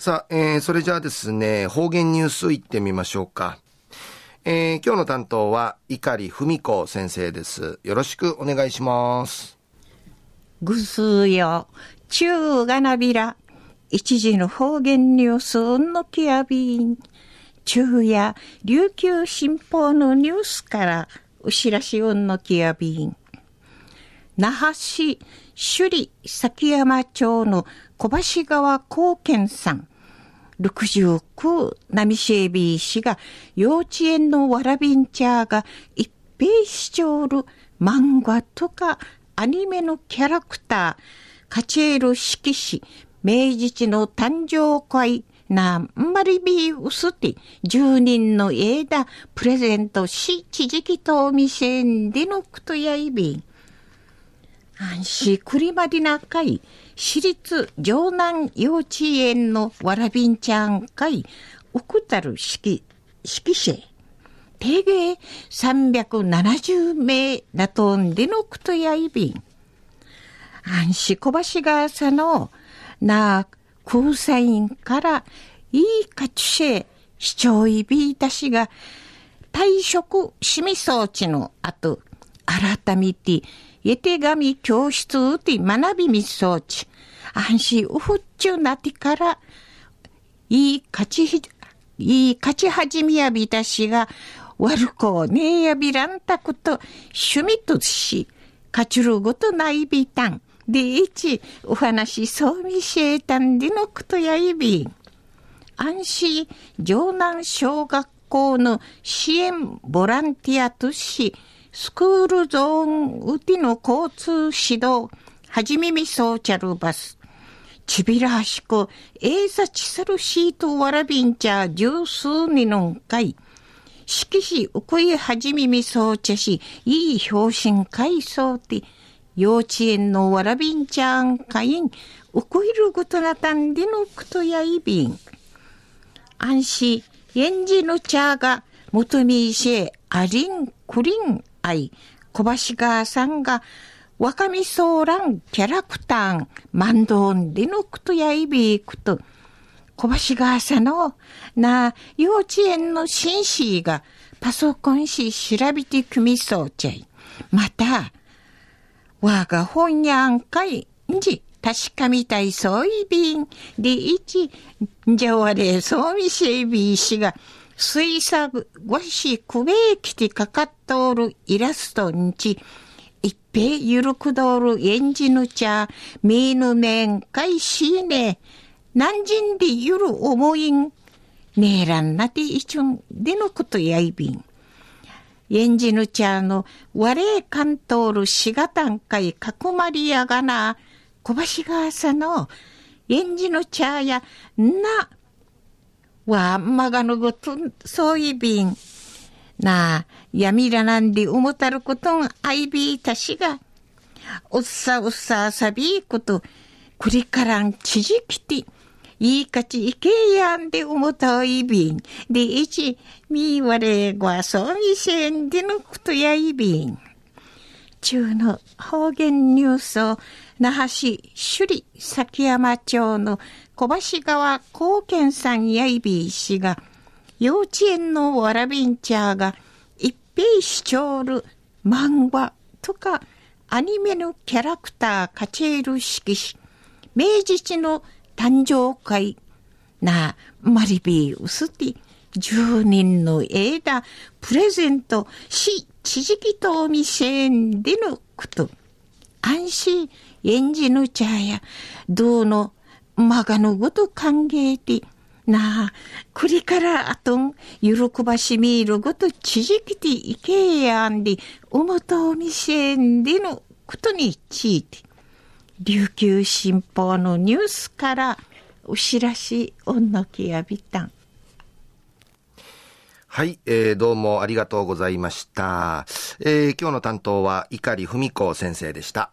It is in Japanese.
さあ、えー、それじゃあですね、方言ニュースいってみましょうか。えー、今日の担当は、碇文子先生です。よろしくお願いします。ぐすよ、中がなびら、一時の方言ニュースうんのきやびん。中や琉球新報のニュースから、うしらしうんのきやびん。那覇市首里崎山町の小橋川高健さん、69波シエビー氏が幼稚園のわらびんちゃーが一平しちょる漫画とかアニメのキャラクター、カチェール色紙、明治地の誕生会、なんまりびうすて、住人の枝、プレゼントし、ちじきとみせんでのくとやいびん。安心くりまりな会、私立城南幼稚園のわらびんちゃん会、うくたる式、式者。定芸370名なとんでのくとやいびん。安心小橋がさの、な、空サインから、いいかちせ、市長いびいたしが、退職しみ装置の後、改めて、えてがみ教室うて学びみ装置。安心うふっちゅうなってから、いい勝ちひ、いい勝ち始めやびたしが、悪こねえやびらんたこと、趣味とし、勝ちることないびたん。でいち、お話そうみしえたんでのことやいびん。安心、城南小学校の支援ボランティアとし、スクールゾーンうての交通指導、はじめみそうちゃるバス。ちびらはしく、えいさちさるシートわらびんちゃ十数にのんかい。しきしうこいはじめみそうちゃし、いい表紙いそうて、幼稚園のわらびんちゃんかいん、うこいることなたんでのくとやいびん。安心、えんじの茶が、もとみいしありん、くりん、愛、小橋川さんが、若見ソーランキャラクターン、マンドーンリノクトやいびいくと、小橋川さんの、な、幼稚園の紳士が、パソコンし調べて組みそうちゃい。また、我が本やんかい、んじ、確かみたいそういびん、でいち、じゃわれそうみせいびいしが、水作ごしくべきてかかっとおるイラストんち、一平ゆるくどるえんじぬちゃ、みぬめんかいしね、なんじんでゆる思いん、ねえらんなていちゅんでのことやいびん。えんじぬちゃの、われえかんとおるしがたんかいかくまりやがな、小橋川さの、えんじぬちゃや、な、わまがのごとんそういびん。なあ、やみらなんで思たることんあいびいたしが、おっさおっささびいこと、くりからんちじきて、いいかちいけやんで思たおいびん。で、いち、みわれごあそういせんでのことやいびん中の方言ニュースを、那覇市首里崎山町の小橋川高健さんやいびい氏が、幼稚園のわらびんちゃーが、一平しちょる漫画とか、アニメのキャラクターカチェール色紙、明治地の誕生会な、マリビーウスティ、十人の枝、プレゼントし、ちじきとみせんでのこと。安心、演じぬちゃや、どうのまがのごと歓迎て、なあ、くりからあとん、喜ばしみるごとちじきていけやんで、おもとおみせんでのことについて、琉球新報のニュースからお知らしおんのきやびたん。はい、えー、どうもありがとうございました。えー、今日の担当は碇文子先生でした。